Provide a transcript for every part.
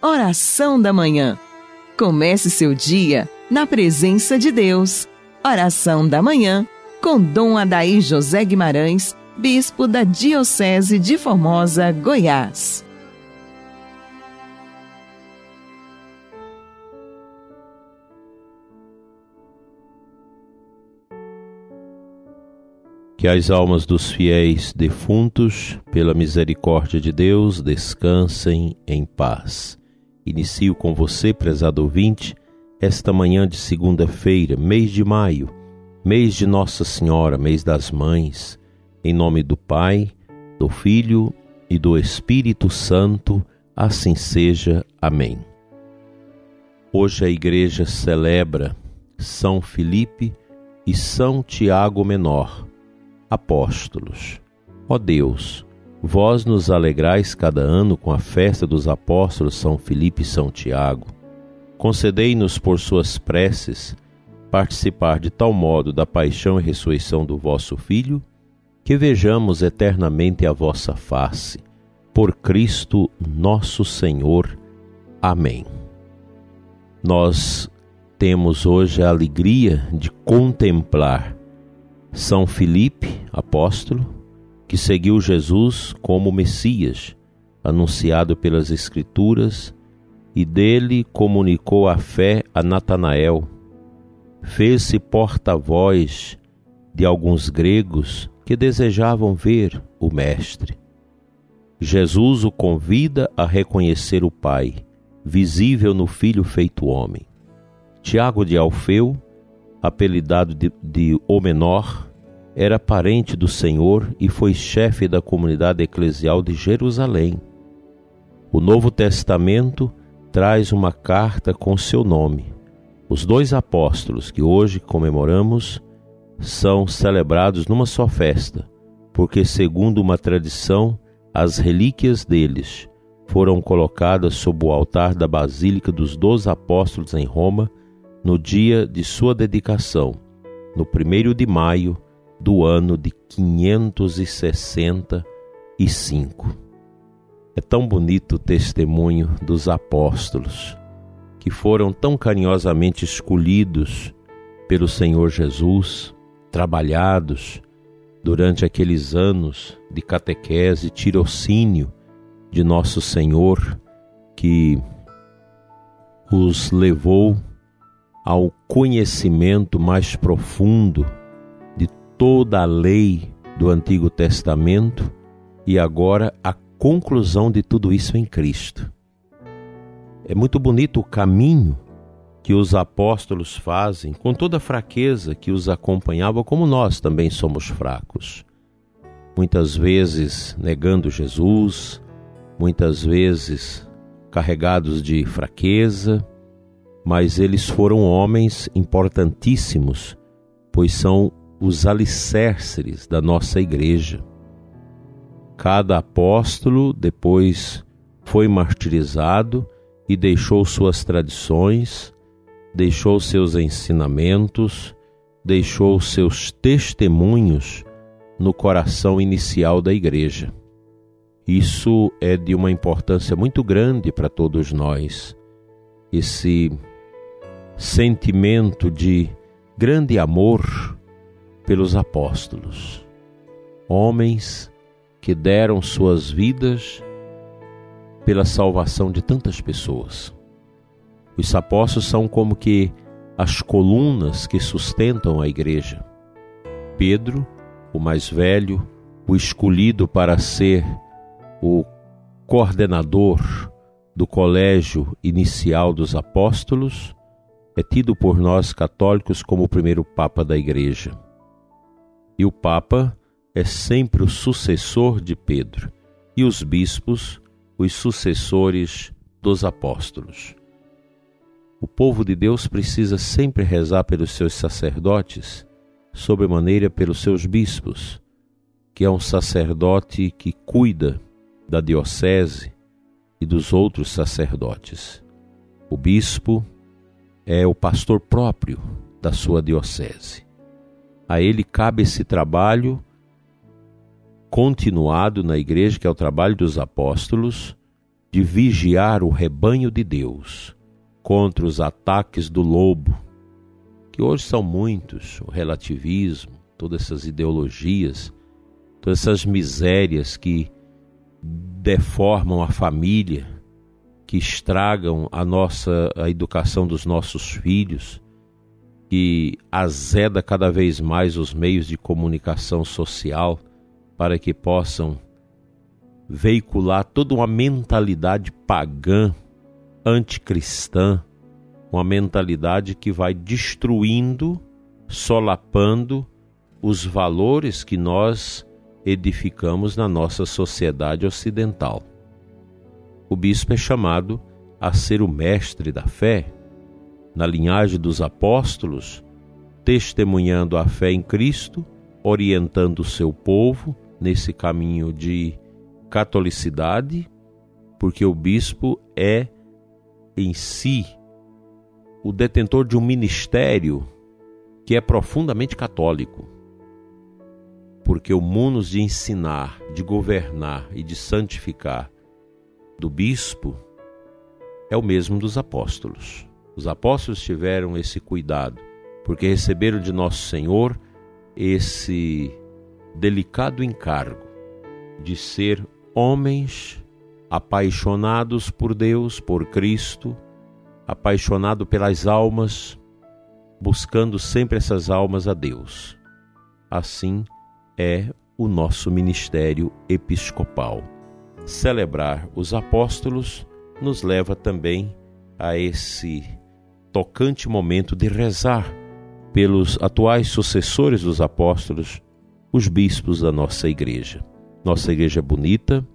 Oração da Manhã. Comece seu dia na presença de Deus. Oração da Manhã com Dom Adaí José Guimarães, Bispo da Diocese de Formosa, Goiás. Que as almas dos fiéis defuntos, pela misericórdia de Deus, descansem em paz. Inicio com você, prezado ouvinte, esta manhã de segunda-feira, mês de maio, mês de Nossa Senhora, mês das Mães, em nome do Pai, do Filho e do Espírito Santo, assim seja. Amém. Hoje a Igreja celebra São Filipe e São Tiago Menor apóstolos. Ó Deus, vós nos alegrais cada ano com a festa dos apóstolos São Filipe e São Tiago. Concedei-nos por suas preces participar de tal modo da paixão e ressurreição do vosso Filho, que vejamos eternamente a vossa face. Por Cristo nosso Senhor. Amém. Nós temos hoje a alegria de contemplar são Filipe, apóstolo, que seguiu Jesus como Messias, anunciado pelas Escrituras, e dele comunicou a fé a Natanael. Fez-se porta-voz de alguns gregos que desejavam ver o Mestre. Jesus o convida a reconhecer o Pai, visível no Filho feito homem. Tiago de Alfeu apelidado de, de O Menor, era parente do Senhor e foi chefe da comunidade eclesial de Jerusalém. O Novo Testamento traz uma carta com seu nome. Os dois apóstolos que hoje comemoramos são celebrados numa só festa, porque, segundo uma tradição, as relíquias deles foram colocadas sob o altar da Basílica dos Doze Apóstolos em Roma no dia de sua dedicação, no primeiro de maio do ano de 565. É tão bonito o testemunho dos apóstolos, que foram tão carinhosamente escolhidos pelo Senhor Jesus, trabalhados durante aqueles anos de catequese, tirocínio de Nosso Senhor, que os levou ao conhecimento mais profundo toda a lei do Antigo Testamento e agora a conclusão de tudo isso em Cristo. É muito bonito o caminho que os apóstolos fazem com toda a fraqueza que os acompanhava, como nós também somos fracos. Muitas vezes negando Jesus, muitas vezes carregados de fraqueza, mas eles foram homens importantíssimos, pois são os alicerces da nossa igreja. Cada apóstolo depois foi martirizado e deixou suas tradições, deixou seus ensinamentos, deixou seus testemunhos no coração inicial da igreja. Isso é de uma importância muito grande para todos nós. Esse sentimento de grande amor pelos apóstolos, homens que deram suas vidas pela salvação de tantas pessoas. Os apóstolos são como que as colunas que sustentam a igreja. Pedro, o mais velho, o escolhido para ser o coordenador do colégio inicial dos apóstolos, é tido por nós católicos como o primeiro Papa da Igreja. E o Papa é sempre o sucessor de Pedro, e os bispos, os sucessores dos apóstolos. O povo de Deus precisa sempre rezar pelos seus sacerdotes, sobremaneira pelos seus bispos, que é um sacerdote que cuida da diocese e dos outros sacerdotes. O bispo é o pastor próprio da sua diocese. A ele cabe esse trabalho continuado na igreja, que é o trabalho dos apóstolos, de vigiar o rebanho de Deus contra os ataques do lobo, que hoje são muitos, o relativismo, todas essas ideologias, todas essas misérias que deformam a família, que estragam a nossa a educação dos nossos filhos, que azeda cada vez mais os meios de comunicação social para que possam veicular toda uma mentalidade pagã, anticristã, uma mentalidade que vai destruindo, solapando os valores que nós edificamos na nossa sociedade ocidental. O bispo é chamado a ser o mestre da fé, na linhagem dos apóstolos, testemunhando a fé em Cristo, orientando o seu povo nesse caminho de catolicidade, porque o bispo é em si o detentor de um ministério que é profundamente católico. Porque o munus de ensinar, de governar e de santificar do bispo é o mesmo dos apóstolos. Os apóstolos tiveram esse cuidado, porque receberam de nosso Senhor esse delicado encargo de ser homens apaixonados por Deus, por Cristo, apaixonado pelas almas, buscando sempre essas almas a Deus. Assim é o nosso ministério episcopal. Celebrar os apóstolos nos leva também a esse tocante momento de rezar pelos atuais sucessores dos apóstolos, os bispos da nossa igreja. Nossa igreja é bonita,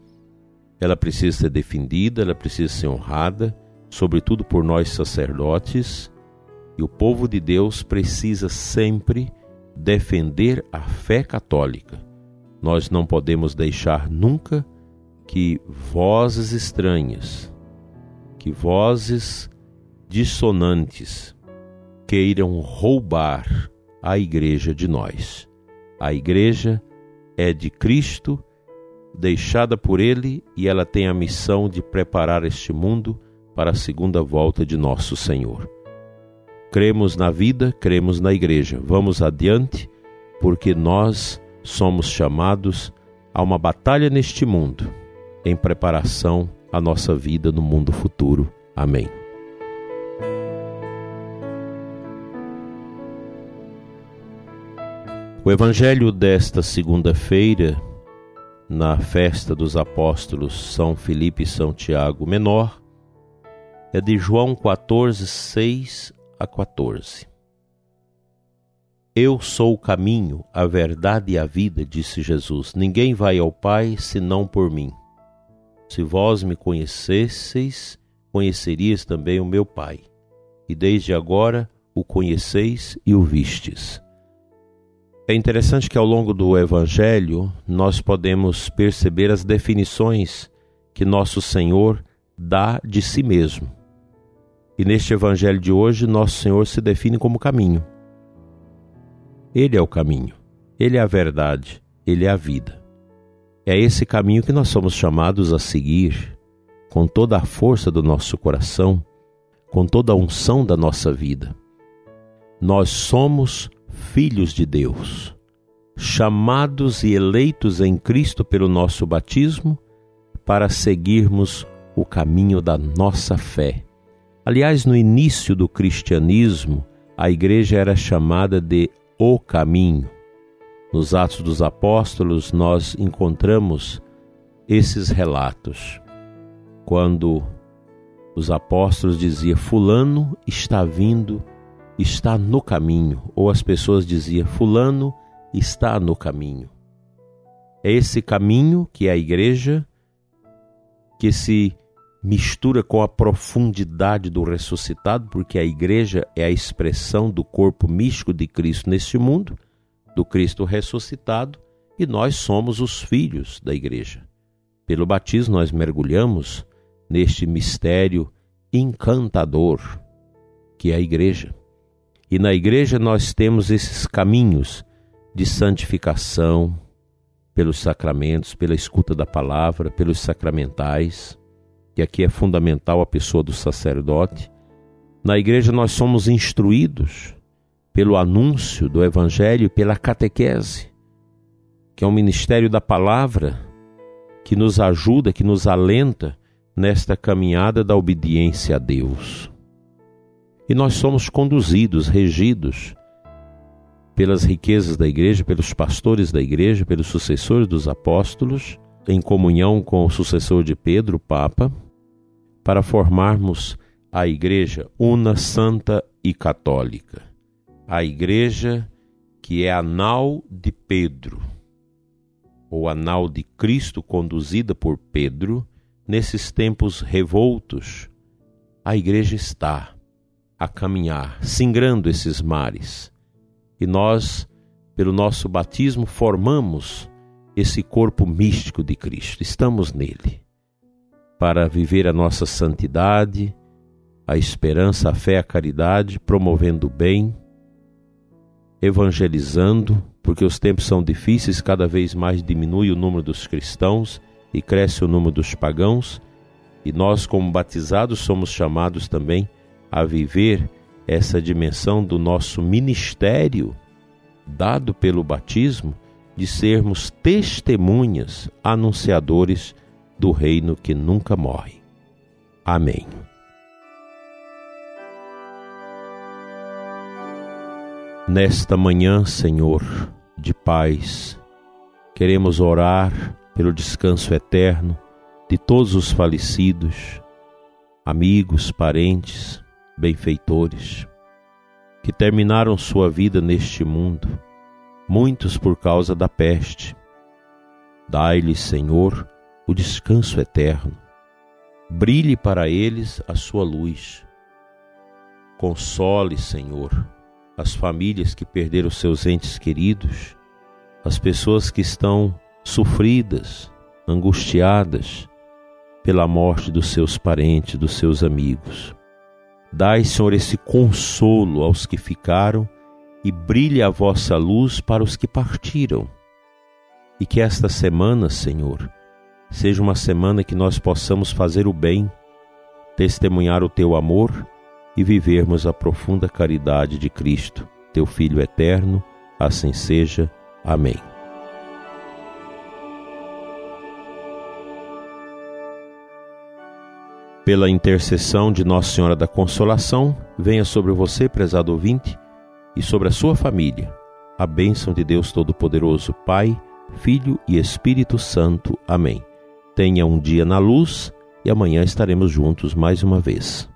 ela precisa ser defendida, ela precisa ser honrada, sobretudo por nós sacerdotes, e o povo de Deus precisa sempre defender a fé católica. Nós não podemos deixar nunca que vozes estranhas, que vozes dissonantes queiram roubar a igreja de nós. A igreja é de Cristo deixada por Ele e ela tem a missão de preparar este mundo para a segunda volta de nosso Senhor. Cremos na vida, cremos na igreja. Vamos adiante, porque nós somos chamados a uma batalha neste mundo, em preparação à nossa vida no mundo futuro. Amém. O Evangelho desta segunda-feira na festa dos apóstolos São Filipe e São Tiago Menor é de João 14, 6 a 14. Eu sou o caminho, a verdade e a vida, disse Jesus. Ninguém vai ao Pai senão por mim. Se vós me conhecesseis, conhecerias também o meu Pai. E desde agora o conheceis e o vistes. É interessante que ao longo do Evangelho nós podemos perceber as definições que nosso Senhor dá de si mesmo. E neste Evangelho de hoje, nosso Senhor se define como caminho. Ele é o caminho, ele é a verdade, ele é a vida. É esse caminho que nós somos chamados a seguir com toda a força do nosso coração, com toda a unção da nossa vida. Nós somos filhos de Deus, chamados e eleitos em Cristo pelo nosso batismo, para seguirmos o caminho da nossa fé. Aliás, no início do cristianismo, a igreja era chamada de o caminho. Nos Atos dos Apóstolos, nós encontramos esses relatos. Quando os apóstolos diziam: Fulano está vindo está no caminho, ou as pessoas diziam: Fulano está no caminho. É esse caminho que é a igreja que se mistura com a profundidade do ressuscitado, porque a igreja é a expressão do corpo místico de Cristo neste mundo, do Cristo ressuscitado, e nós somos os filhos da igreja. Pelo batismo, nós mergulhamos neste mistério encantador que é a igreja. E na igreja nós temos esses caminhos de santificação pelos sacramentos, pela escuta da palavra, pelos sacramentais. que aqui é fundamental a pessoa do sacerdote. Na igreja nós somos instruídos pelo anúncio do evangelho, pela catequese, que é um ministério da palavra que nos ajuda, que nos alenta nesta caminhada da obediência a Deus. E nós somos conduzidos, regidos pelas riquezas da igreja, pelos pastores da igreja, pelos sucessores dos apóstolos, em comunhão com o sucessor de Pedro, o Papa, para formarmos a igreja una, santa e católica. A igreja que é a nau de Pedro, ou a nau de Cristo conduzida por Pedro, nesses tempos revoltos, a igreja está a caminhar, singrando esses mares. E nós, pelo nosso batismo, formamos esse corpo místico de Cristo. Estamos nele para viver a nossa santidade, a esperança, a fé, a caridade, promovendo o bem, evangelizando, porque os tempos são difíceis, cada vez mais diminui o número dos cristãos e cresce o número dos pagãos, e nós, como batizados, somos chamados também a viver essa dimensão do nosso ministério, dado pelo batismo, de sermos testemunhas, anunciadores do reino que nunca morre. Amém. Nesta manhã, Senhor, de paz, queremos orar pelo descanso eterno de todos os falecidos, amigos, parentes, benfeitores, que terminaram sua vida neste mundo, muitos por causa da peste. Dai-lhes, Senhor, o descanso eterno. Brilhe para eles a sua luz. Console, Senhor, as famílias que perderam seus entes queridos, as pessoas que estão sofridas, angustiadas pela morte dos seus parentes, dos seus amigos. Dai, Senhor, esse consolo aos que ficaram e brilhe a vossa luz para os que partiram. E que esta semana, Senhor, seja uma semana que nós possamos fazer o bem, testemunhar o teu amor e vivermos a profunda caridade de Cristo, teu Filho eterno. Assim seja. Amém. Pela intercessão de Nossa Senhora da Consolação, venha sobre você, prezado ouvinte, e sobre a sua família, a bênção de Deus Todo-Poderoso, Pai, Filho e Espírito Santo. Amém. Tenha um dia na luz e amanhã estaremos juntos mais uma vez.